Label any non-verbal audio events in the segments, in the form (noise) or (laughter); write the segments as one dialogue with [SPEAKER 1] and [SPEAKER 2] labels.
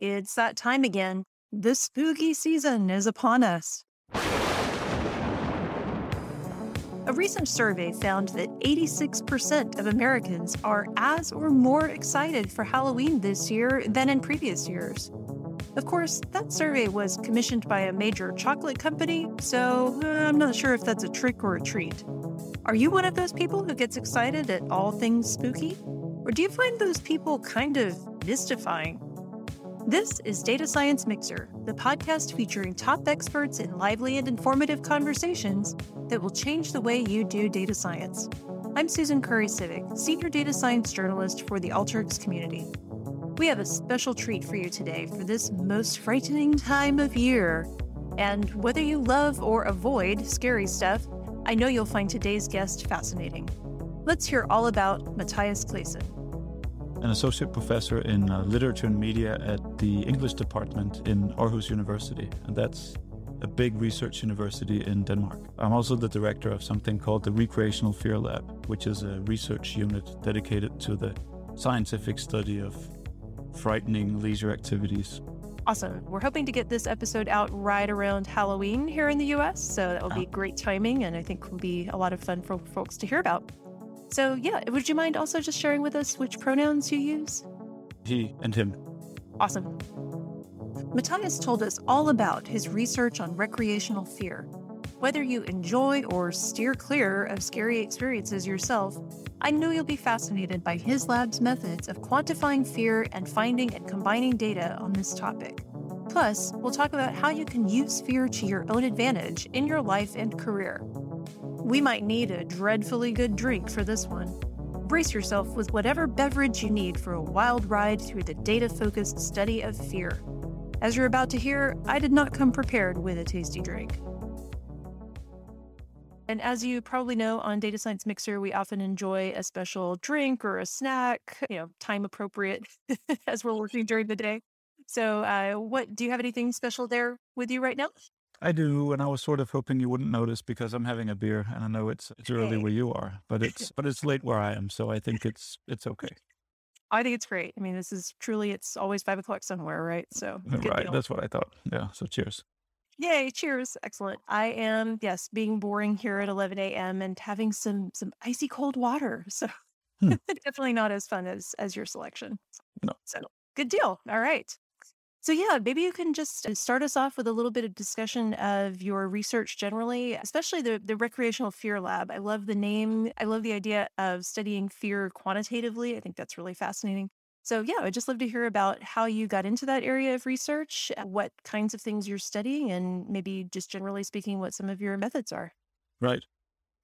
[SPEAKER 1] It's that time again. The spooky season is upon us. A recent survey found that 86% of Americans are as or more excited for Halloween this year than in previous years. Of course, that survey was commissioned by a major chocolate company, so uh, I'm not sure if that's a trick or a treat. Are you one of those people who gets excited at all things spooky? Or do you find those people kind of mystifying? This is Data Science Mixer, the podcast featuring top experts in lively and informative conversations that will change the way you do data science. I'm Susan Currie Sivek, Senior Data Science Journalist for the Alteryx community. We have a special treat for you today for this most frightening time of year. And whether you love or avoid scary stuff, I know you'll find today's guest fascinating. Let's hear all about Mathias Clasen.
[SPEAKER 2] An associate professor in uh, literature and media at the English department in Aarhus University, and that's a big research university in Denmark. I'm also the director of something called the Recreational Fear Lab, which is a research unit dedicated to the scientific study of frightening leisure activities.
[SPEAKER 1] Awesome. We're hoping to get this episode out right around Halloween here in the US. So that will be ah. great timing and I think will be a lot of fun for folks to hear about. So, yeah, would you mind also just sharing with us which pronouns you use?
[SPEAKER 2] He and him.
[SPEAKER 1] Awesome. Mathias told us all about his research on recreational fear. Whether you enjoy or steer clear of scary experiences yourself, I know you'll be fascinated by his lab's methods of quantifying fear and finding and combining data on this topic. Plus, we'll talk about how you can use fear to your own advantage in your life and career. We might need a dreadfully good drink for this one. Brace yourself with whatever beverage you need for a wild ride through the data focused study of fear. As you're about to hear, I did not come prepared with a tasty drink. And as you probably know, on Data Science Mixer, we often enjoy a special drink or a snack, you know, time appropriate (laughs) as we're working during the day. So, uh, what do you have anything special there with you right now?
[SPEAKER 2] I do, and I was sort of hoping you wouldn't notice because I'm having a beer, and I know it's it's early where you are, but it's (laughs) but it's late where I am, so I think it's it's okay.
[SPEAKER 1] I think it's great. I mean, this is truly it's always five o'clock somewhere, right? So (laughs)
[SPEAKER 2] right, deal. that's what I thought. Yeah. So cheers.
[SPEAKER 1] Yay, cheers. Excellent. I am, yes, being boring here at 11 a.m. and having some some icy cold water. So hmm. (laughs) definitely not as fun as as your selection.
[SPEAKER 2] No.
[SPEAKER 1] So good deal. All right. So yeah, maybe you can just uh, start us off with a little bit of discussion of your research generally, especially the the recreational fear lab. I love the name. I love the idea of studying fear quantitatively. I think that's really fascinating. So, yeah, I'd just love to hear about how you got into that area of research, uh, what kinds of things you're studying, and maybe just generally speaking, what some of your methods are.
[SPEAKER 2] Right.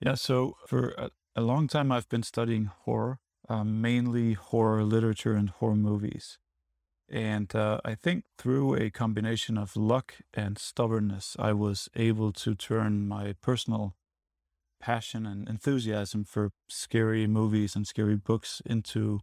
[SPEAKER 2] Yeah. So, for a, a long time, I've been studying horror, um, mainly horror literature and horror movies. And uh, I think through a combination of luck and stubbornness, I was able to turn my personal passion and enthusiasm for scary movies and scary books into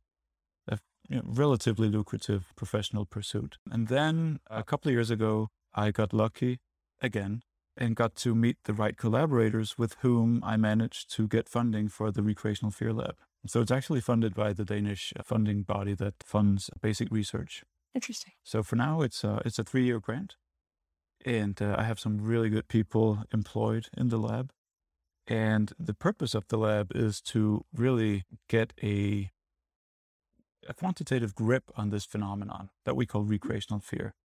[SPEAKER 2] you know, relatively lucrative professional pursuit. And then a couple of years ago, I got lucky again and got to meet the right collaborators with whom I managed to get funding for the Recreational Fear Lab. So it's actually funded by the Danish funding body that funds basic research.
[SPEAKER 1] Interesting.
[SPEAKER 2] So for now, it's a, it's a three year grant. And uh, I have some really good people employed in the lab. And the purpose of the lab is to really get a a quantitative grip on this phenomenon that we call recreational fear.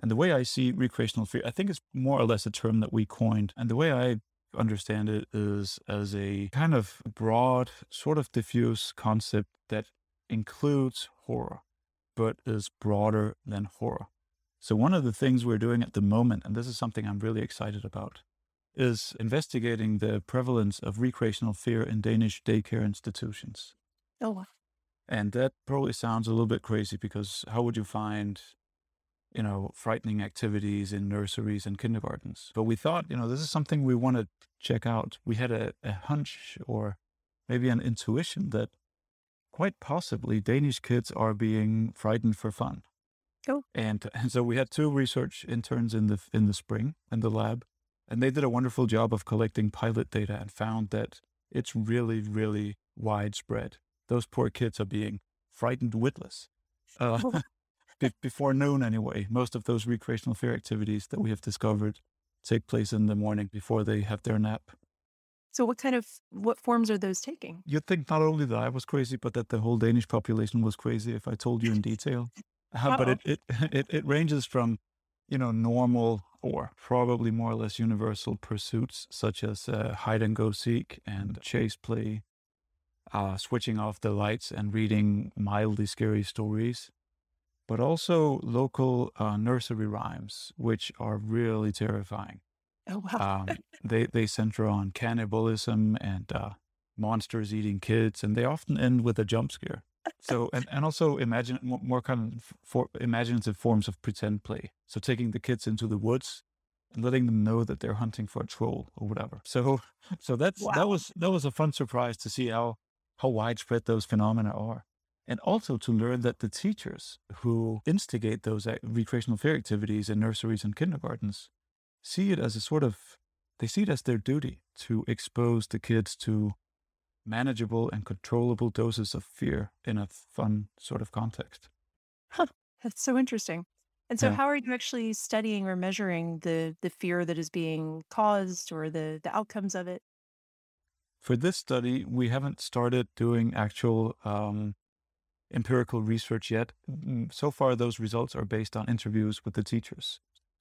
[SPEAKER 2] And the way I see recreational fear, I think it's more or less a term that we coined. And the way I understand it is as a kind of broad, sort of diffuse concept that includes horror, but is broader than horror. So, one of the things we're doing at the moment, and this is something I'm really excited about, is investigating the prevalence of recreational fear in Danish daycare institutions.
[SPEAKER 1] Oh, wow.
[SPEAKER 2] And that probably sounds a little bit crazy because how would you find, you know, frightening activities in nurseries and kindergartens? But we thought, you know, this is something we want to check out. We had a, a hunch or maybe an intuition that quite possibly Danish kids are being frightened for fun.
[SPEAKER 1] Oh.
[SPEAKER 2] And, (laughs) and so we had two research interns in the in the spring in the lab, and they did a wonderful job of collecting pilot data and found that it's really, really widespread those poor kids are being frightened witless. Uh, (laughs) be- before noon anyway. Most of those recreational fear activities that we have discovered take place in the morning before they have their nap.
[SPEAKER 1] So, what kind of what forms are those taking?
[SPEAKER 2] You'd think not only that I was crazy, but that the whole Danish population was crazy if I told you in detail. Uh, but it, it (laughs) it it ranges from, you know, normal or probably more or less universal pursuits such as uh, hide and go seek and chase play, uh, switching off the lights and reading mildly scary stories, but also local uh, nursery rhymes, which are really terrifying.
[SPEAKER 1] Oh wow!
[SPEAKER 2] Um, they they center on cannibalism and uh, monsters eating kids, and they often end with a jump scare. So and, and also imagine more kind of for, imaginative forms of pretend play. So taking the kids into the woods and letting them know that they're hunting for a troll or whatever. So so that's
[SPEAKER 1] wow.
[SPEAKER 2] that was that was a fun surprise to see how how widespread those phenomena are. And also to learn that the teachers who instigate those recreational fear activities in nurseries and kindergartens see it as a sort of, they see it as their duty to expose the kids to manageable and controllable doses of fear in a fun sort of context.
[SPEAKER 1] Huh. That's so interesting. And so,
[SPEAKER 2] Yeah.
[SPEAKER 1] how are you actually studying or measuring the the fear that is being caused or the the outcomes of it?
[SPEAKER 2] For this study, we haven't started doing actual um, empirical research yet. Mm, So far, those results are based on interviews with the teachers.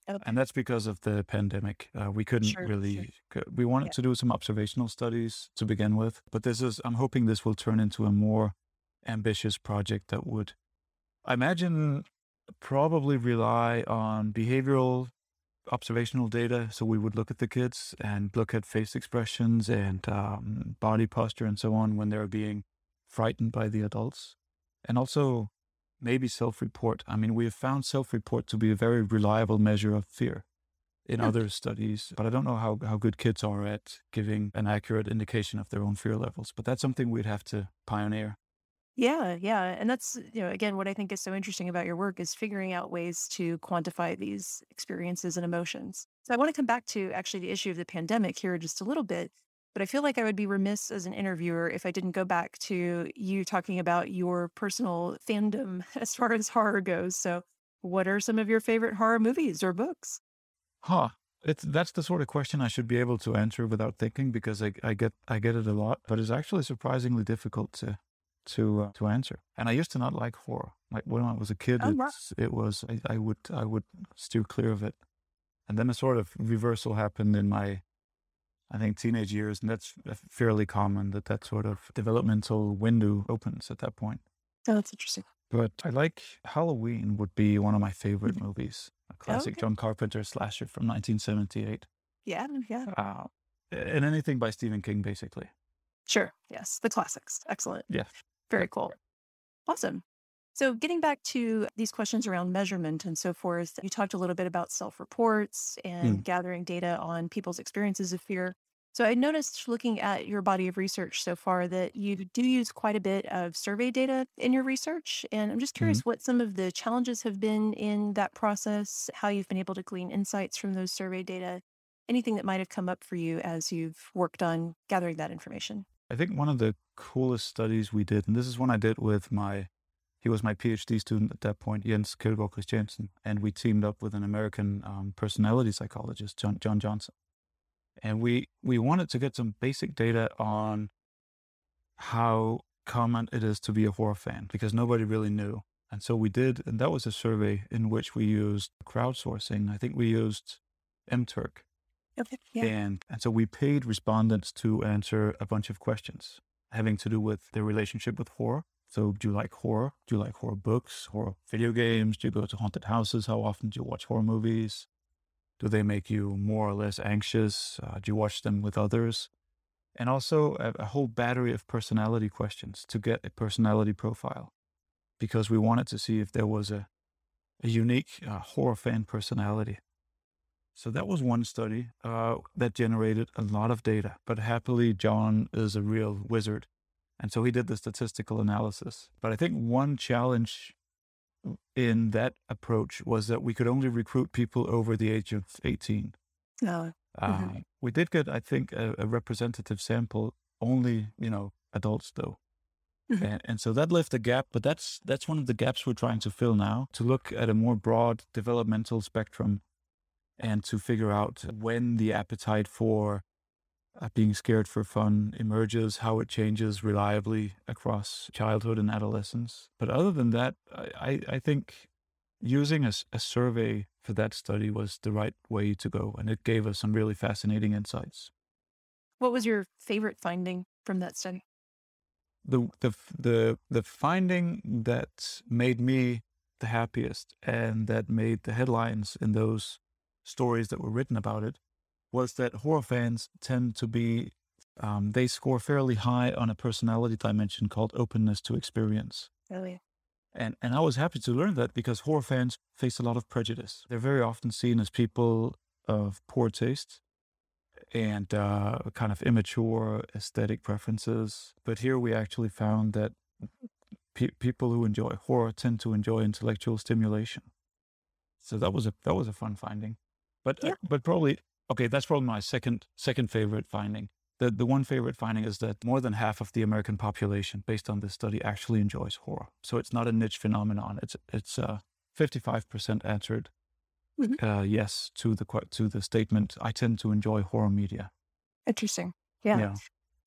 [SPEAKER 1] Okay.
[SPEAKER 2] And that's because of the pandemic. Uh, we couldn't
[SPEAKER 1] Sure, sure.
[SPEAKER 2] really, co- we wanted
[SPEAKER 1] Yeah.
[SPEAKER 2] to do some observational studies to begin with. But this is, I'm hoping this will turn into a more ambitious project that would, I imagine, probably rely on behavioral observational data. So we would look at the kids and look at face expressions and um, body posture and so on when they're being frightened by the adults. And also maybe self report. I mean, we have found self report to be a very reliable measure of fear in
[SPEAKER 1] Hmm.
[SPEAKER 2] other studies, but I don't know how, how good kids are at giving an accurate indication of their own fear levels. But that's something we'd have to pioneer.
[SPEAKER 1] Yeah, yeah. And that's, you know, again, what I think is so interesting about your work is figuring out ways to quantify these experiences and emotions. So I want to come back to actually the issue of the pandemic here just a little bit, but I feel like I would be remiss as an interviewer if I didn't go back to you talking about your personal fandom (laughs) as far as horror goes. So what are some of your favorite horror movies or books?
[SPEAKER 2] Huh. It's that's the sort of question I should be able to answer without thinking because I, I get I get it a lot, but it's actually surprisingly difficult to to uh, to answer. And I used to not like horror. Like when I was a kid,
[SPEAKER 1] Oh, wow.
[SPEAKER 2] it was I, I would I would steer clear of it, and then a sort of reversal happened in my I think teenage years, and that's fairly common that that sort of developmental window opens at that point.
[SPEAKER 1] Oh, that's interesting.
[SPEAKER 2] But I like Halloween would be one of my favorite movies, a classic
[SPEAKER 1] okay.
[SPEAKER 2] John Carpenter slasher from 1978.
[SPEAKER 1] Yeah, yeah.
[SPEAKER 2] Uh, and anything by Stephen King, basically.
[SPEAKER 1] Sure. Yes. The classics. Excellent.
[SPEAKER 2] Yeah.
[SPEAKER 1] Very cool. Awesome. So, getting back to these questions around measurement and so forth, you talked a little bit about self reports and
[SPEAKER 2] Mm.
[SPEAKER 1] gathering data on people's experiences of fear. So, I noticed looking at your body of research so far that you do use quite a bit of survey data in your research. And I'm just
[SPEAKER 2] Mhm.
[SPEAKER 1] curious what some of the challenges have been in that process, how you've been able to glean insights from those survey data, anything that might have come up for you as you've worked on gathering that information.
[SPEAKER 2] I think one of the coolest studies we did, and this is one I did with my, he was my PhD student at that point, Jens Kjeldgaard Christiansen, and we teamed up with an American um, personality psychologist, John, John Johnson. And we, we wanted to get some basic data on how common it is to be a horror fan because nobody really knew. And so we did, and that was a survey in which we used crowdsourcing. I think we used MTurk.
[SPEAKER 1] Okay. Yeah.
[SPEAKER 2] And, and so we paid respondents to answer a bunch of questions having to do with their relationship with horror. So, do you like horror? Do you like horror books, horror video games? Do you go to haunted houses? How often do you watch horror movies? Do they make you more or less anxious? Uh, do you watch them with others? And also a, a whole battery of personality questions to get a personality profile because we wanted to see if there was a, a unique uh, horror fan personality. So that was one study uh, that generated a lot of data. But happily, John is a real wizard. And so he did the statistical analysis. But I think one challenge in that approach was that we could only recruit people over the age of 18.
[SPEAKER 1] No.
[SPEAKER 2] Uh,
[SPEAKER 1] Mhm.
[SPEAKER 2] We did get, I think, a, a representative sample, only, you know, adults though. Mm-hmm. And, and, so that left a gap, but that's that's one of the gaps we're trying to fill now to look at a more broad developmental spectrum and to figure out when the appetite for uh, being scared for fun emerges, how it changes reliably across childhood and adolescence. But other than that, I, I think using a, a survey for that study was the right way to go, and it gave us some really fascinating insights.
[SPEAKER 1] What was your favorite finding from that study?
[SPEAKER 2] The the the the finding that made me the happiest and that made the headlines in those stories that were written about it was that horror fans tend to be um, they score fairly high on a personality dimension called openness to experience.
[SPEAKER 1] Oh yeah.
[SPEAKER 2] And and I was happy to learn that because horror fans face a lot of prejudice. They're very often seen as people of poor taste and uh, kind of immature aesthetic preferences. But here we actually found that pe- people who enjoy horror tend to enjoy intellectual stimulation. So that was a that was a fun finding. But uh, yeah. uh, but probably okay. That's probably my second second favorite finding. The the one favorite finding is that more than half of the American population, based on this study, actually enjoys horror. So it's not a niche phenomenon. It's it's uh, 55% answered mm-hmm. uh, yes to the to the statement. I tend to enjoy horror media.
[SPEAKER 1] Interesting. Yeah. yeah.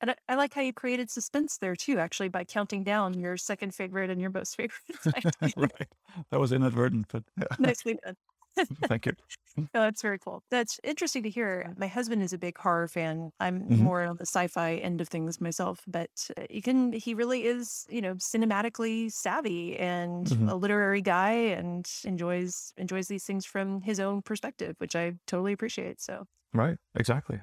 [SPEAKER 1] And I, I, like how you created suspense there too, actually, by counting down your second favorite and your most (laughs) favorite. (laughs)
[SPEAKER 2] right. That was inadvertent, but (laughs)
[SPEAKER 1] yeah. nicely done. (laughs)
[SPEAKER 2] Thank you. (laughs)
[SPEAKER 1] oh, that's very cool. That's interesting to hear. My husband is a big horror fan. I'm mm-hmm. more on the sci-fi end of things myself, but he can. He really is, you know, cinematically savvy and mm-hmm. a literary guy, and enjoys enjoys these things from his own perspective, which I totally appreciate. So.
[SPEAKER 2] Right. Exactly.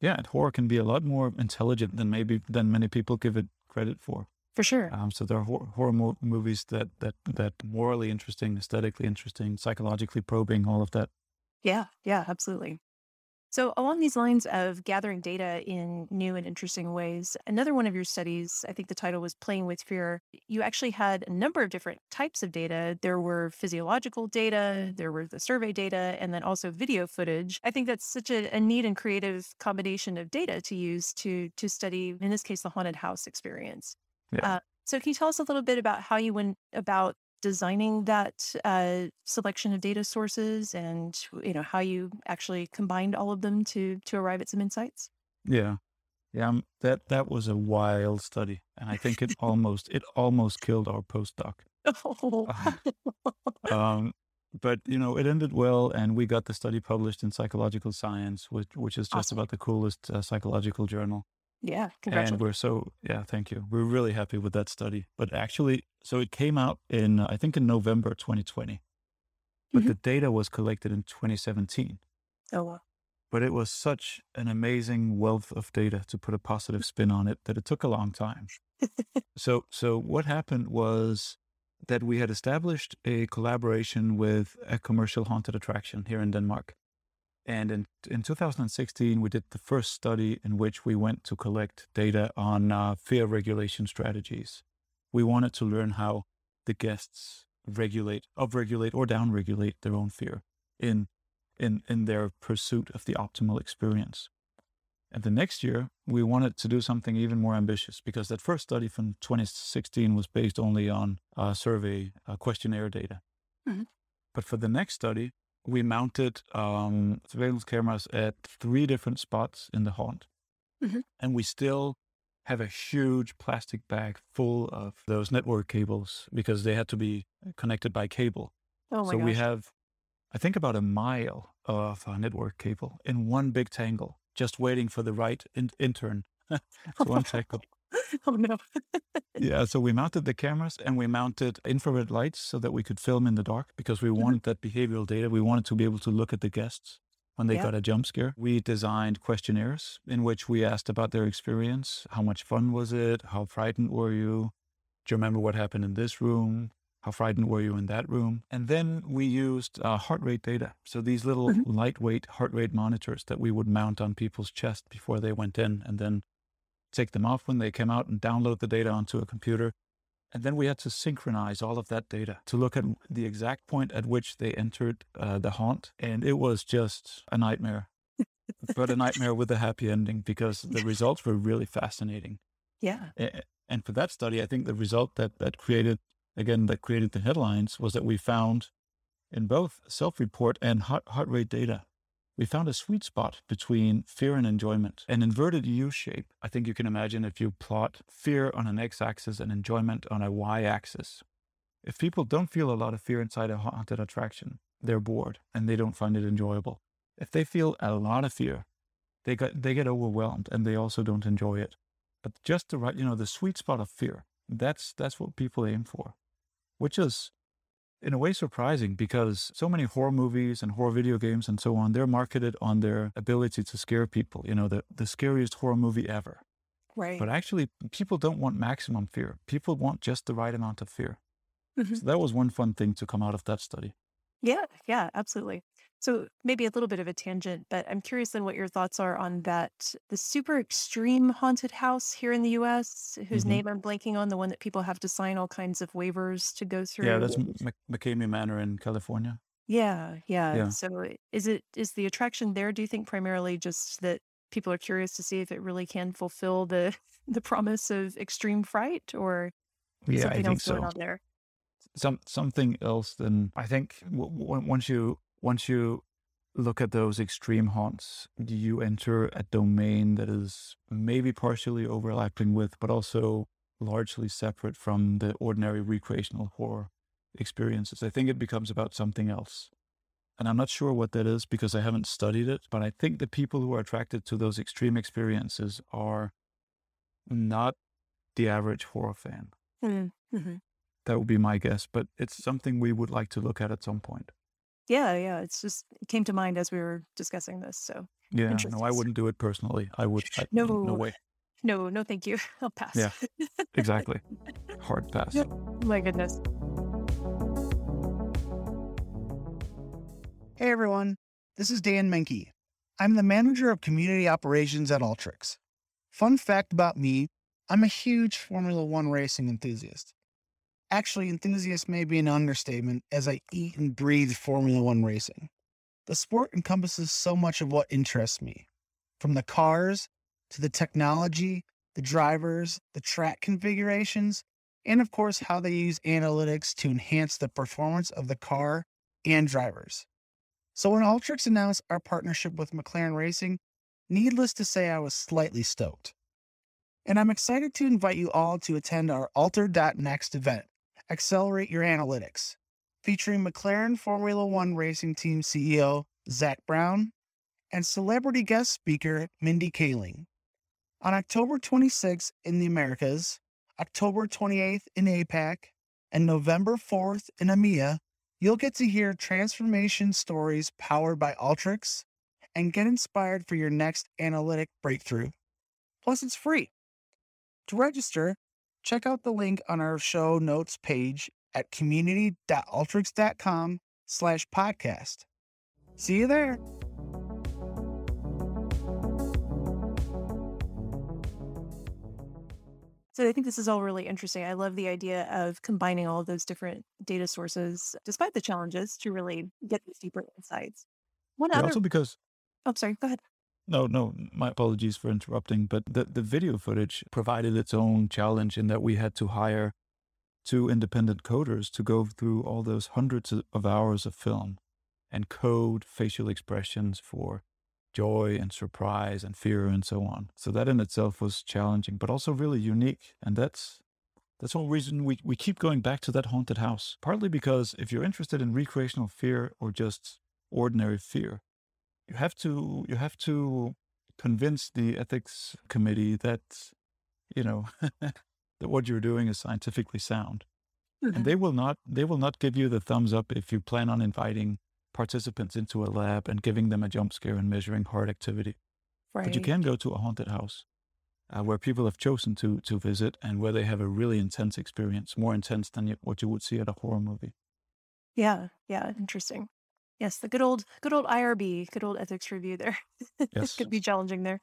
[SPEAKER 2] Yeah, and horror can be a lot more intelligent than maybe than many people give it credit for.
[SPEAKER 1] For sure.
[SPEAKER 2] Um, so there are horror, horror mo- movies that that that morally interesting, aesthetically interesting, psychologically probing, all of that.
[SPEAKER 1] Yeah, yeah, absolutely. So, along these lines of gathering data in new and interesting ways, another one of your studies, I think the title was Playing with Fear, you actually had a number of different types of data. There were physiological data, there were the survey data, and then also video footage. I think that's such a, a neat and creative combination of data to use to, to study, in this case, the haunted house experience. Yeah. Uh, so, can you tell us a little bit about how you went about designing that uh, selection of data sources, and you know how you actually combined all of them to to arrive at some insights?
[SPEAKER 2] Yeah, yeah. Um, that that was a wild study, and I think it (laughs) almost it almost killed our postdoc. Oh. (laughs) um, but you know, it ended well, and we got the study published in Psychological Science, which which is just awesome. about the coolest uh, psychological journal.
[SPEAKER 1] Yeah,
[SPEAKER 2] and we're so yeah, thank you. We're really happy with that study. But actually, so it came out in I think in November 2020, but mm-hmm. the data was collected in 2017.
[SPEAKER 1] Oh wow!
[SPEAKER 2] But it was such an amazing wealth of data to put a positive spin on it that it took a long time. (laughs) so so what happened was that we had established a collaboration with a commercial haunted attraction here in Denmark. And in, in 2016, we did the first study in which we went to collect data on uh, fear regulation strategies. We wanted to learn how the guests regulate, upregulate, or downregulate their own fear in, in, in their pursuit of the optimal experience. And the next year, we wanted to do something even more ambitious because that first study from 2016 was based only on uh, survey uh, questionnaire data. Mm-hmm. But for the next study, we mounted um, surveillance cameras at three different spots in the haunt. Mm-hmm. And we still have a huge plastic bag full of those network cables because they had to be connected by cable.
[SPEAKER 1] Oh my
[SPEAKER 2] so
[SPEAKER 1] gosh.
[SPEAKER 2] we have, I think, about a mile of uh, network cable in one big tangle, just waiting for the right in- intern (laughs) to untangle. (laughs) (laughs)
[SPEAKER 1] oh no.
[SPEAKER 2] yeah, so we mounted the cameras and we mounted infrared lights so that we could film in the dark because we mm-hmm. wanted that behavioral data. We wanted to be able to look at the guests when they yeah. got a jump scare. We designed questionnaires in which we asked about their experience. How much fun was it? How frightened were you? Do you remember what happened in this room? How frightened were you in that room? And then we used uh, heart rate data. So these little mm-hmm. lightweight heart rate monitors that we would mount on people's chest before they went in and then take them off when they came out and download the data onto a computer. And then we had to synchronize all of that data to look at the exact point at which they entered uh, the haunt. And it was just a nightmare, but a nightmare with a happy ending because the (laughs) results were really fascinating.
[SPEAKER 1] Yeah.
[SPEAKER 2] And for that study, I think the result that that created again that created the headlines was that we found in both self-report and heart, heart rate data, we found a sweet spot between fear and enjoyment, an inverted U shape. I think you can imagine if you plot fear on an x-axis and enjoyment on a y-axis. If people don't feel a lot of fear inside a haunted attraction, they're bored and they don't find it enjoyable. If they feel a lot of fear, they get they get overwhelmed and they also don't enjoy it. But just the right, you know, the sweet spot of fear. That's that's what people aim for, which is in a way surprising because so many horror movies and horror video games and so on, they're marketed on their ability to scare people, you know, the, the scariest horror movie ever.
[SPEAKER 1] Right.
[SPEAKER 2] But actually, people don't want maximum fear. People want just the right amount of fear.
[SPEAKER 1] Mhm.
[SPEAKER 2] So that was one fun thing to come out of that study.
[SPEAKER 1] Yeah, yeah, absolutely. So maybe a little bit of a tangent, but I'm curious then what your thoughts are on that the super extreme haunted house here in the US, whose
[SPEAKER 2] hmm
[SPEAKER 1] name I'm blanking on, the one that people have to sign all kinds of waivers to go through.
[SPEAKER 2] Yeah, that's. M- Manor in California.
[SPEAKER 1] Yeah, yeah.
[SPEAKER 2] Yeah.
[SPEAKER 1] So is it is the attraction there, do you think primarily just that people are curious to see if it really can fulfill the (laughs) the promise of extreme fright or
[SPEAKER 2] Yeah, I
[SPEAKER 1] something
[SPEAKER 2] think
[SPEAKER 1] else going
[SPEAKER 2] so.
[SPEAKER 1] on there?
[SPEAKER 2] Some something else than I think w- w- once you once you look at those extreme haunts, you enter a domain that is maybe partially overlapping with, but also largely separate from the ordinary recreational horror experiences. I think it becomes about something else. And I'm not sure what that is because I haven't studied it, but I think the people who are attracted to those extreme experiences are not the average horror fan.
[SPEAKER 1] Mm-hmm.
[SPEAKER 2] That would be my guess, but it's something we would like to look at at some point.
[SPEAKER 1] Yeah, yeah. It's just it came to mind as we were discussing this. So
[SPEAKER 2] Yeah, no. I wouldn't do it personally. I would, I, (laughs) no
[SPEAKER 1] No,
[SPEAKER 2] way. (laughs)
[SPEAKER 1] no, no, thank you. (laughs) I'll pass.
[SPEAKER 2] Yeah, exactly. Hard pass.
[SPEAKER 1] My goodness.
[SPEAKER 3] Hey everyone, this is Dan Menke. I'm the manager of community operations at Alteryx. Fun fact about me I'm a huge Formula One racing enthusiast. Actually, enthusiast may be an understatement as I eat and breathe Formula One racing. The sport encompasses so much of what interests me from the cars to the technology, the drivers, the track configurations, and of course, how they use analytics to enhance the performance of the car and drivers. So when Alteryx announced our partnership with McLaren Racing, needless to say, I was slightly stoked. And I'm excited to invite you all to attend our Alter.next event, Accelerate Your Analytics, featuring McLaren Formula One Racing Team CEO Zak Brown and celebrity guest speaker Mindy Kaling. On October 26th in the Americas, October 28th in APAC, and November 4th in EMEA, You'll get to hear transformation stories powered by Alteryx and get inspired for your next analytic breakthrough. Plus, it's free. To register, check out the link on our show notes page at community.alteryx.com slash podcast. See you there.
[SPEAKER 1] So I think this is all really interesting. I love the idea of combining all of those different data sources, despite the challenges, to really get these deeper insights. One
[SPEAKER 2] Yeah,
[SPEAKER 1] other,
[SPEAKER 2] also because
[SPEAKER 1] oh, sorry, go ahead.
[SPEAKER 2] No, no, my apologies for interrupting, but the, the video footage provided its own challenge in that we had to hire two independent coders to go through all those hundreds of- hours of film and code facial expressions for joy and surprise and fear and so on. So that in itself was challenging, but also really unique. And that's that's one reason we, we keep going back to that haunted house. Partly because if you're interested in recreational fear or just ordinary fear, you have to you have to convince the ethics committee that you know (laughs) that what you're doing is scientifically sound
[SPEAKER 1] Mhm.
[SPEAKER 2] and they will not they will not give you the thumbs up if you plan on inviting participants into a lab and giving them a jump scare and measuring heart activity but you can go to a haunted house uh, where people have chosen to to visit and where they have a really intense experience more intense than what you would see at a horror movie
[SPEAKER 1] Yeah, yeah, interesting. Yes, the good old, good old IRB, good old ethics review there. (laughs)
[SPEAKER 2] yes
[SPEAKER 1] Could be challenging there.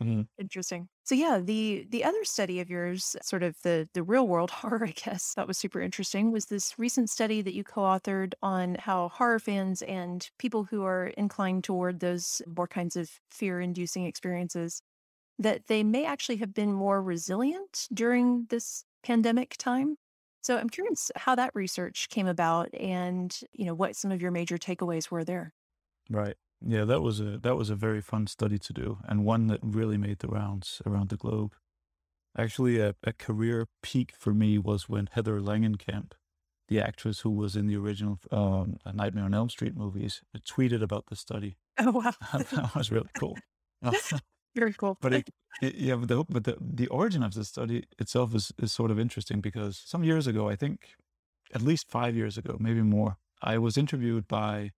[SPEAKER 2] Mhm. (laughs)
[SPEAKER 1] Interesting. So yeah, the the other study of yours, sort of the the real world (laughs) horror, I guess, that was super interesting, was this recent study that you co-authored on how horror fans and people who are inclined toward those more kinds of fear-inducing experiences that they may actually have been more resilient during this pandemic time. So I'm curious how that research came about and, you know, what some of your major takeaways were there.
[SPEAKER 2] Right. Yeah, that was a that was a very fun study to do and one that really made the rounds around the globe. Actually, a, a career peak for me was when Heather Langenkamp, the actress who was in the original um, Nightmare on Elm Street movies, tweeted about the study.
[SPEAKER 1] Oh wow, (laughs)
[SPEAKER 2] that was really cool. (laughs) (laughs)
[SPEAKER 1] Very cool.
[SPEAKER 2] But it, it, yeah, but the but the, the origin of the study itself is is sort of interesting because some years ago, I think, at least five years ago, maybe more, I was interviewed by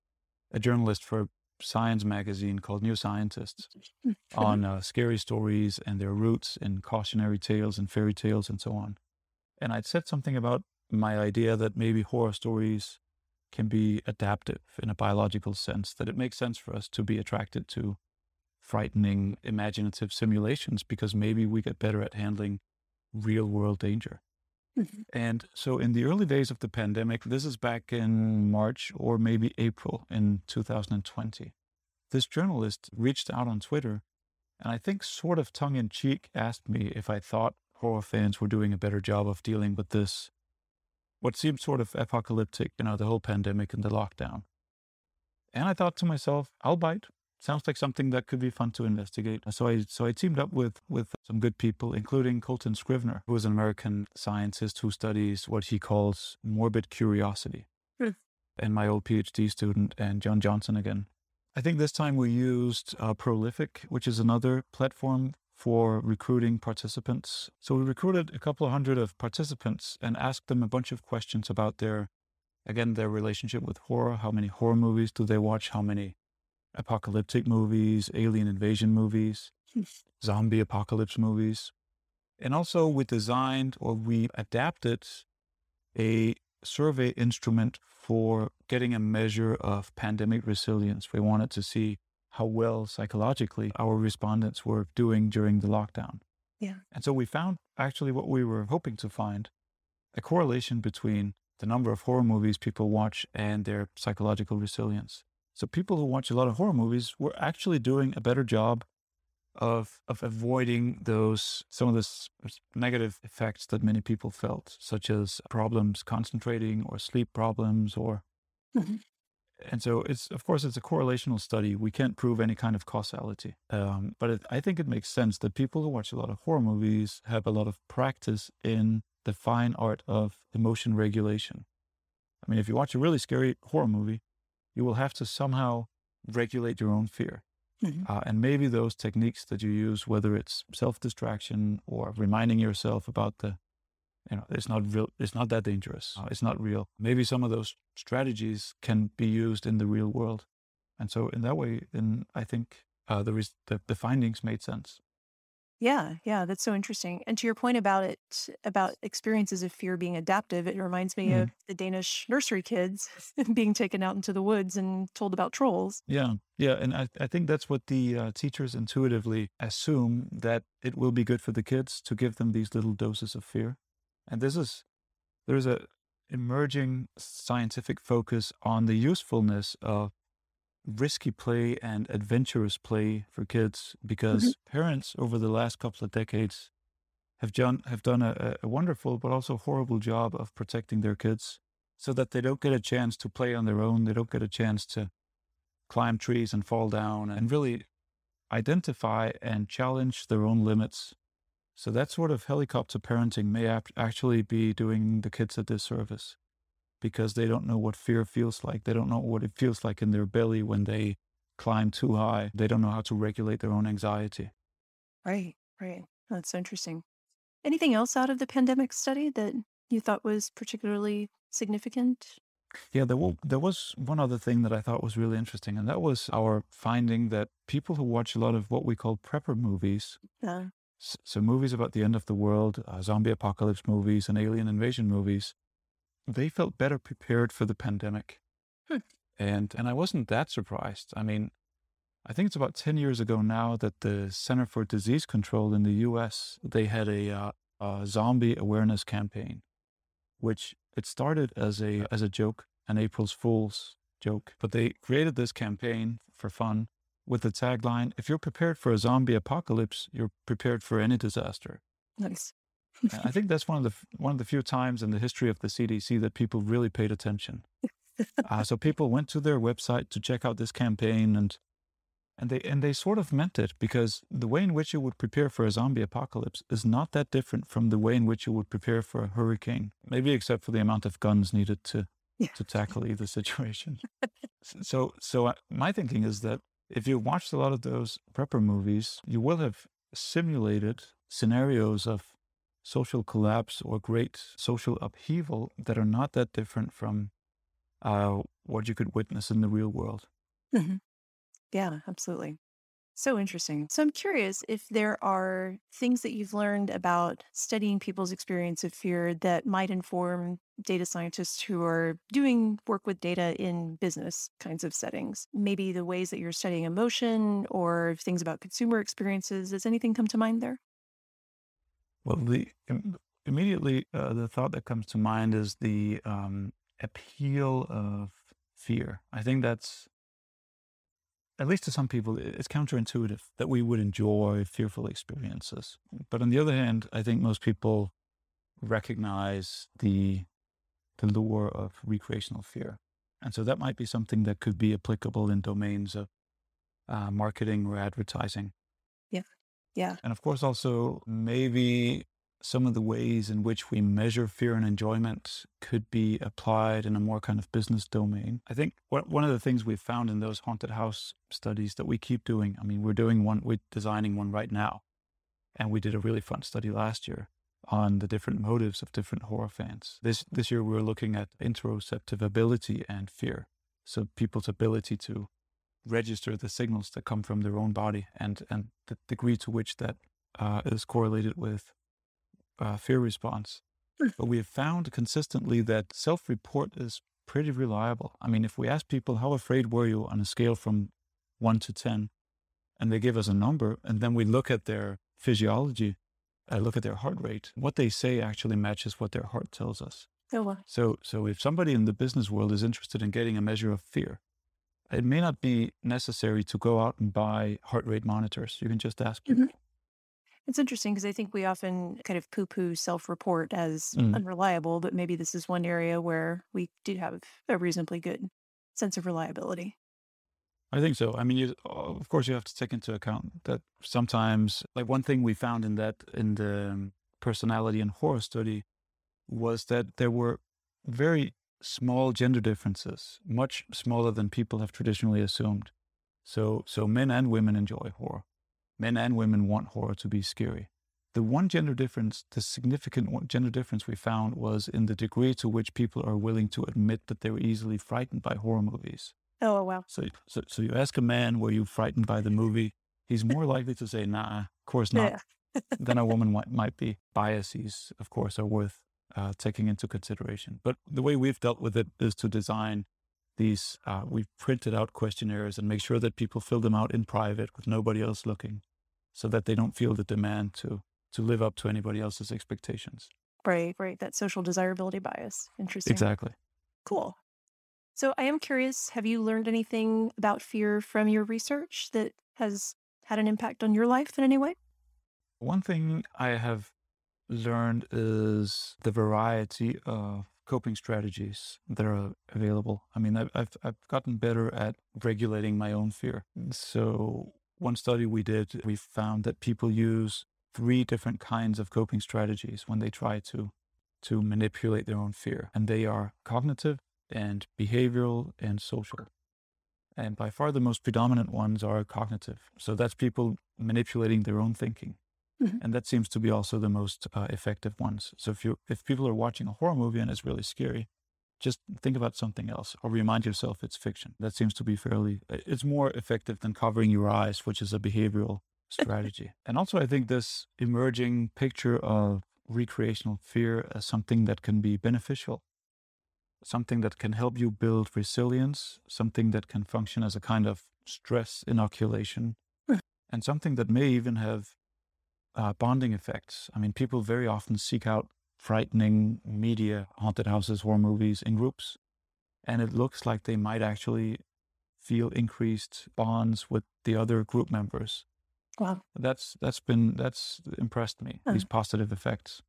[SPEAKER 2] a journalist for science magazine called New Scientist hmm. on (laughs) uh, scary stories and their roots in cautionary tales and fairy tales and so on. And I'd said something about my idea that maybe horror stories can be adaptive in a biological sense, that it makes sense for us to be attracted to frightening, imaginative simulations because maybe we get better at handling real world danger. Mm-hmm. And so, in the early days of the pandemic, this is back in March or maybe April in 2020, this journalist reached out on Twitter and I think, sort of tongue in cheek, asked me if I thought horror fans were doing a better job of dealing with this, what seemed sort of apocalyptic, you know, the whole pandemic and the lockdown. And I thought to myself, I'll bite sounds like something that could be fun to investigate. So I so I teamed up with with some good people, including Coltan Scrivner, who is an American scientist who studies what he calls morbid curiosity, mm. and my old PhD student and John Johnson again. I think this time we used uh, Prolific, which is another platform for recruiting participants. So we recruited a couple of hundred of participants and asked them a bunch of questions about their, again, their relationship with horror. How many horror movies do they watch? How many apocalyptic movies, alien invasion movies, (laughs) zombie apocalypse movies. And also, we designed or we adapted a survey instrument for getting a measure of pandemic resilience. We wanted to see how well psychologically our respondents were doing during the lockdown.
[SPEAKER 1] Yeah.
[SPEAKER 2] And so we found actually what we were hoping to find a correlation between the number of horror movies people watch and their psychological resilience. So people who watch a lot of horror movies were actually doing a better job of of avoiding those some of the negative effects that many people felt, such as problems concentrating or sleep problems or mm-hmm. and so it's of course it's a correlational study. We can't prove any kind of causality, um, but it, I think it makes sense that people who watch a lot of horror movies have a lot of practice in the fine art of emotion regulation. I mean, if you watch a really scary horror movie, you will have to somehow regulate your own fear. Mm-hmm. Uh, and maybe those techniques that you use, whether it's self distraction or reminding yourself about the, you know, it's not real, it's not that dangerous, uh, it's not real. Maybe some of those strategies can be used in the real world. And so, in that way, then I think uh, the, res- the, the findings made sense.
[SPEAKER 1] Yeah, yeah, that's so interesting. And to your point about it, about experiences of fear being adaptive, it reminds me
[SPEAKER 2] Mm.
[SPEAKER 1] of the Danish nursery kids (laughs) being taken out into the woods and told about trolls.
[SPEAKER 2] Yeah, yeah, and I, I think that's what the uh, teachers intuitively assume that it will be good for the kids to give them these little doses of fear. And this is there's a emerging scientific focus on the usefulness of risky play and adventurous play for kids because mm-hmm. parents over the last couple of decades have done have done a, a, wonderful but also horrible job of protecting their kids so that they don't get a chance to play on their own. They don't get a chance to climb trees and fall down and really identify and challenge their own limits. So that sort of helicopter parenting may ap- actually be doing the kids a disservice because they don't know what fear feels like. They don't know what it feels like in their belly when they climb too high. They don't know how to regulate their own anxiety.
[SPEAKER 1] Right, right. That's interesting. Anything else out of the pandemic study that you thought was particularly significant?
[SPEAKER 2] Yeah, there, w- there was one other thing that I thought was really interesting, and that was our finding that people who watch a lot of what we call prepper movies,
[SPEAKER 1] uh.
[SPEAKER 2] so movies about the end of the world, uh, zombie apocalypse movies, and alien invasion movies, they felt better prepared for the pandemic. Hmm. And and I wasn't that surprised. I mean, I think it's about 10 years ago now that the Center for Disease Control in the US, they had a, uh, a zombie awareness campaign, which it started as a as a joke, an April's Fool's joke, but they created this campaign for fun with the tagline if you're prepared for a zombie apocalypse, you're prepared for any disaster.
[SPEAKER 1] Nice.
[SPEAKER 2] I think that's one of the one of the few times in the history of the CDC that people really paid attention. (laughs) Uh, so people went to their website to check out this campaign, and and they and they sort of meant it because the way in which you would prepare for a zombie apocalypse is not that different from the way in which you would prepare for a hurricane, maybe except for the amount of guns needed to
[SPEAKER 1] Yeah.
[SPEAKER 2] to tackle either situation. so so uh, my thinking is that if you watched a lot of those prepper movies, you will have simulated scenarios of social collapse or great social upheaval that are not that different from uh, what you could witness in the real world.
[SPEAKER 1] Yeah, absolutely. So interesting. So I'm curious if there are things that you've learned about studying people's experience of fear that might inform data scientists who are doing work with data in business kinds of settings. Maybe the ways that you're studying emotion or things about consumer experiences. Does anything come to mind there?
[SPEAKER 2] Well, the im- immediately uh, the thought that comes to mind is the um, appeal of fear. I think that's at least to some people, it's counterintuitive that we would enjoy fearful experiences. But on the other hand, I think most people recognize the the lure of recreational fear, and so that might be something that could be applicable in domains of uh, marketing or advertising.
[SPEAKER 1] Yeah.
[SPEAKER 2] And of course, also maybe some of the ways in which we measure fear and enjoyment could be applied in a more kind of business domain. I think one of the things we've found in those haunted house studies that we keep doing, I mean, we're doing one, we're designing one right now. And we did a really fun study last year on the different motives of different horror fans. This, this year, we were looking at interoceptive ability and fear. So people's ability to register the signals that come from their own body and, and the degree to which that uh, is correlated with uh, fear response. But we have found consistently that self report is pretty reliable. I mean, if we ask people, how afraid were you on a scale from one to 10, and they give us a number, and then we look at their physiology, uh, look at their heart rate, what they say actually matches what their heart tells us.
[SPEAKER 1] Oh, wow.
[SPEAKER 2] So, so if somebody in the business world is interested in getting a measure of fear, it may not be necessary to go out and buy heart rate monitors. You can just ask.
[SPEAKER 1] Mhm. It's interesting because I think we often kind of poo poo self report as
[SPEAKER 2] Mm.
[SPEAKER 1] unreliable, but maybe this is one area where we do have a reasonably good sense of reliability.
[SPEAKER 2] I think so. I mean, you, of course, you have to take into account that sometimes, like one thing we found in that in the um, personality and horror study was that there were very small gender differences, much smaller than people have traditionally assumed. So, so men and women enjoy horror. Men and women want horror to be scary. The one gender difference, the significant gender difference we found was in the degree to which people are willing to admit that they were easily frightened by horror movies.
[SPEAKER 1] Oh, oh wow.
[SPEAKER 2] So, so, so you ask a man, were you frightened by the movie? He's more likely to say, nah, of course not, (laughs)
[SPEAKER 1] Yeah.
[SPEAKER 2] than a woman might, might be. Biases, of course, are worth uh, taking into consideration. But the way we've dealt with it is to design these, uh, we've printed out questionnaires and make sure that people fill them out in private with nobody else looking so that they don't feel the demand to, to live up to anybody else's expectations.
[SPEAKER 1] Right, right. That social desirability bias. Interesting.
[SPEAKER 2] Exactly.
[SPEAKER 1] Cool. So I am curious have you learned anything about fear from your research that has had an impact on your life in any way?
[SPEAKER 2] One thing I have learned is the variety of coping strategies that are available. I mean, I've, I've, gotten better at regulating my own fear. So, one study we did, we found that people use three different kinds of coping strategies when they try to to manipulate their own fear, and they are cognitive and behavioral and social. And by far the most predominant ones are cognitive. So that's people manipulating their own thinking and that seems to be also the most uh, effective ones. So if you if people are watching a horror movie and it's really scary, just think about something else or remind yourself it's fiction. That seems to be fairly it's more effective than covering your eyes, which is a behavioral (laughs) strategy. and also I think this emerging picture of recreational fear as something that can be beneficial. Something that can help you build resilience, something that can function as a kind of stress inoculation, (laughs) and something that may even have uh, bonding effects. I mean, people very often seek out frightening media, haunted houses, horror movies in groups. And it looks like they might actually feel increased bonds with the other group members.
[SPEAKER 1] Wow.
[SPEAKER 2] That's that's been that's impressed me.
[SPEAKER 1] Huh.
[SPEAKER 2] These positive effects.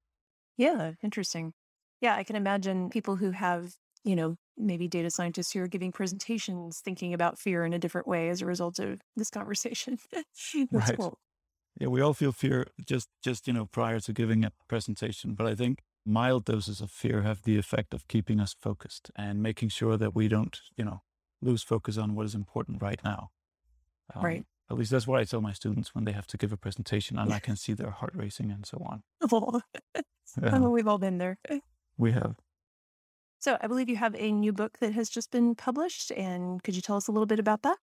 [SPEAKER 1] Yeah, interesting. Yeah, I can imagine people who have, you know, maybe data scientists who are giving presentations thinking about fear in a different way as a result of this conversation. (laughs) That's
[SPEAKER 2] Right.
[SPEAKER 1] cool.
[SPEAKER 2] Yeah, we all feel fear just just you know prior to giving a presentation, but I think mild doses of fear have the effect of keeping us focused and making sure that we don't you know lose focus on what is important right now. Um,
[SPEAKER 1] Right.
[SPEAKER 2] At least that's what I tell my students when they have to give a presentation, and I (laughs) can see their heart racing and so on.
[SPEAKER 1] Oh, (laughs)
[SPEAKER 2] Yeah,
[SPEAKER 1] we've all been there. (laughs)
[SPEAKER 2] we have.
[SPEAKER 1] So I believe you have a new book that has just been published. And could you tell us a little bit about that?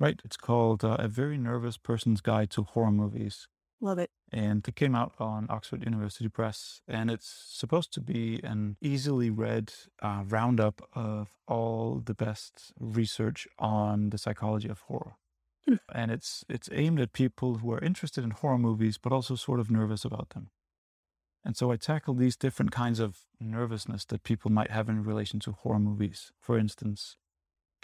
[SPEAKER 2] Right. It's called uh, A Very Nervous Person's Guide to Horror Movies.
[SPEAKER 1] Love it.
[SPEAKER 2] and it came out on Oxford University Press. And it's supposed to be an easily read uh, roundup of all the best research on the psychology of horror.
[SPEAKER 1] Hmm.
[SPEAKER 2] And it's it's aimed at people who are interested in horror movies, but also sort of nervous about them. And so I tackle these different kinds of nervousness that people might have in relation to horror movies. For instance,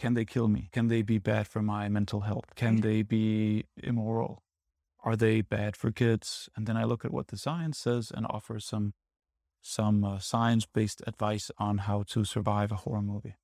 [SPEAKER 2] can they kill me? Can they be bad for my mental health? Can they be immoral? Are they bad for kids? And then I look at what the science says and offer some some uh, science-based advice on how to survive a horror movie.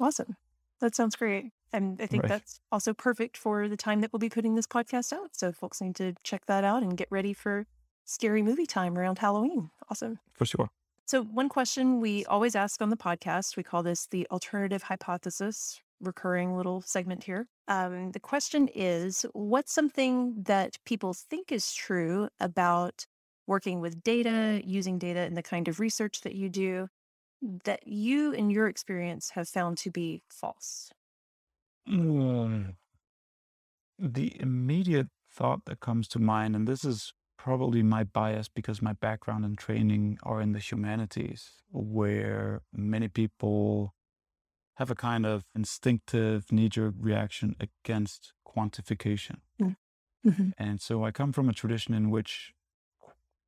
[SPEAKER 1] Awesome. That sounds great. And I think
[SPEAKER 2] Right.
[SPEAKER 1] that's also perfect for the time that we'll be putting this podcast out. So folks need to check that out and get ready for scary movie time around Halloween. Awesome.
[SPEAKER 2] For sure.
[SPEAKER 1] So, one question we always ask on the podcast, we call this the alternative hypothesis, recurring little segment here. Um, the question is What's something that people think is true about working with data, using data in the kind of research that you do, that you, in your experience, have found to be false?
[SPEAKER 2] Mm. The immediate thought that comes to mind, and this is probably my bias because my background and training are in the humanities, where many people have a kind of instinctive knee jerk reaction against quantification.
[SPEAKER 1] Mhm.
[SPEAKER 2] And so I come from a tradition in which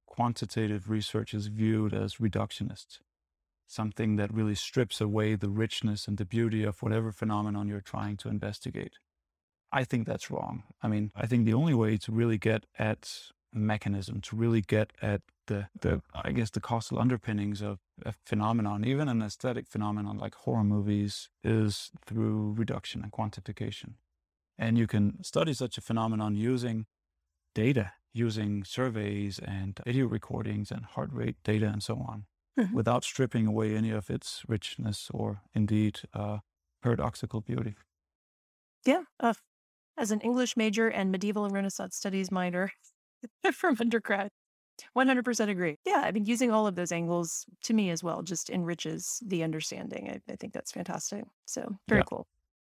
[SPEAKER 2] quantitative research is viewed as reductionist, something that really strips away the richness and the beauty of whatever phenomenon you're trying to investigate. I think that's wrong. I mean, I think the only way to really get at mechanism, to really get at the, the I guess, the causal underpinnings of a phenomenon, even an aesthetic phenomenon like horror movies, is through reduction and quantification. And you can study such a phenomenon using data, using surveys and video recordings and heart rate data and so on,
[SPEAKER 1] Mhm.
[SPEAKER 2] without stripping away any of its richness or indeed uh, paradoxical beauty.
[SPEAKER 1] Yeah. Uh, as an English major and medieval and Renaissance studies minor (laughs) from undergrad, 100% agree. Yeah. I mean, using all of those angles to me as well just enriches the understanding. I, I think that's fantastic. So, very
[SPEAKER 2] Yeah.
[SPEAKER 1] cool.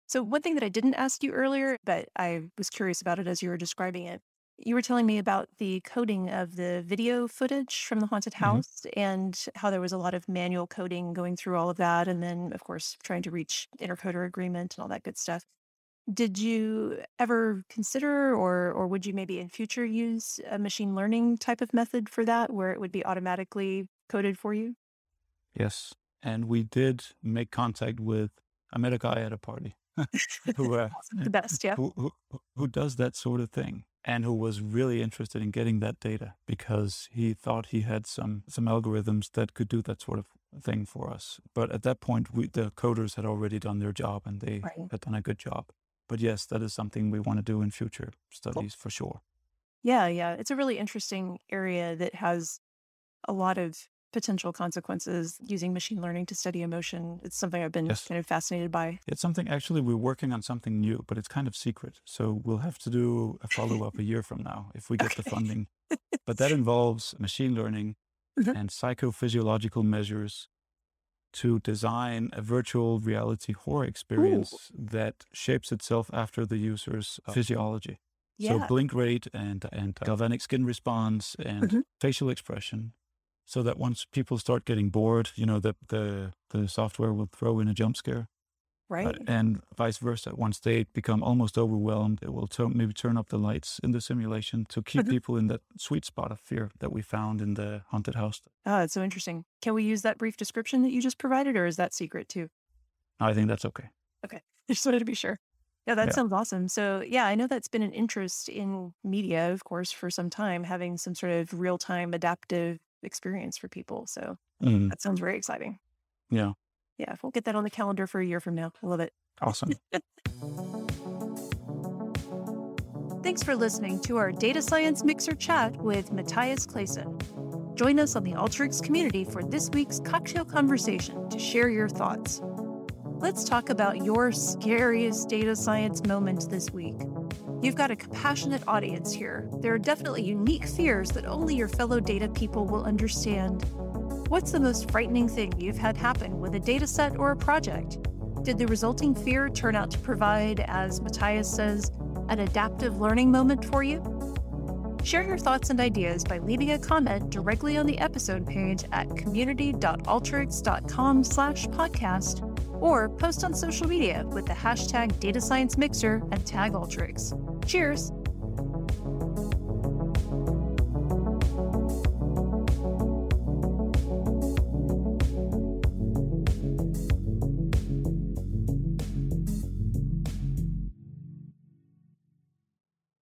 [SPEAKER 1] So, one thing that I didn't ask you earlier, but I was curious about it as you were describing it, you were telling me about the coding of the video footage from the haunted
[SPEAKER 2] Mhm.
[SPEAKER 1] house and how there was a lot of manual coding going through all of that. And then, of course, trying to reach intercoder agreement and all that good stuff. Did you ever consider or or would you maybe in future use a machine learning type of method for that where it would be automatically coded for you?
[SPEAKER 2] Yes. And we did make contact with, I met a guy at a party (laughs) who, uh, (laughs)
[SPEAKER 1] The best, yeah.
[SPEAKER 2] who, who, who does that sort of thing and who was really interested in getting that data because he thought he had some, some algorithms that could do that sort of thing for us. But at that point, we, the coders had already done their job and they
[SPEAKER 1] Right.
[SPEAKER 2] had done a good job. But yes, that is something we want to do in future studies for sure.
[SPEAKER 1] Yeah, yeah. It's a really interesting area that has a lot of potential consequences using machine learning to study emotion. It's something I've been
[SPEAKER 2] Yes.
[SPEAKER 1] kind of fascinated by.
[SPEAKER 2] It's something actually we're working on something new, but it's kind of secret. So we'll have to do a follow up a (laughs) year from now if we get the funding. But that (laughs) involves machine learning
[SPEAKER 1] Mhm.
[SPEAKER 2] and psychophysiological measures to design a virtual reality horror experience that shapes itself after the user's uh, physiology. So blink rate and and galvanic skin response and
[SPEAKER 1] Mhm.
[SPEAKER 2] facial expression, so that once people start getting bored, you know, the the the software will throw in a jump scare, uh,
[SPEAKER 1] Right.
[SPEAKER 2] and vice versa. Once they become almost overwhelmed, it will turn maybe turn up the lights in the simulation to keep
[SPEAKER 1] Mhm.
[SPEAKER 2] people in that sweet spot of fear that we found in the haunted house.
[SPEAKER 1] Oh, it's so interesting. Can we use that brief description that you just provided or is that secret too?
[SPEAKER 2] I think that's okay.
[SPEAKER 1] Okay. I (laughs) just wanted to be sure. Yeah, that
[SPEAKER 2] Yeah.
[SPEAKER 1] sounds awesome. So, yeah, I know that's been an interest in media, of course, for some time, having some sort of real time adaptive experience for people. So,
[SPEAKER 2] Mm,
[SPEAKER 1] that sounds very exciting.
[SPEAKER 2] yeah.
[SPEAKER 1] Yeah, we'll get that on the calendar for a year from now. I love it.
[SPEAKER 2] Awesome. (laughs)
[SPEAKER 1] Thanks for listening to our Data Science Mixer chat with Mathias Clasen. Join us on the Alteryx community for this week's cocktail conversation to share your thoughts. Let's talk about your scariest data science moment this week. You've got a compassionate audience here. There are definitely unique fears that only your fellow data people will understand. What's the most frightening thing you've had happen with a data set or a project? Did the resulting fear turn out to provide, as Mathias says, an adaptive learning moment for you? Share your thoughts and ideas by leaving a comment directly on the episode page at community.alteryx.com slash podcast or post on social media with the hashtag data science mixer and tag Alteryx. Cheers!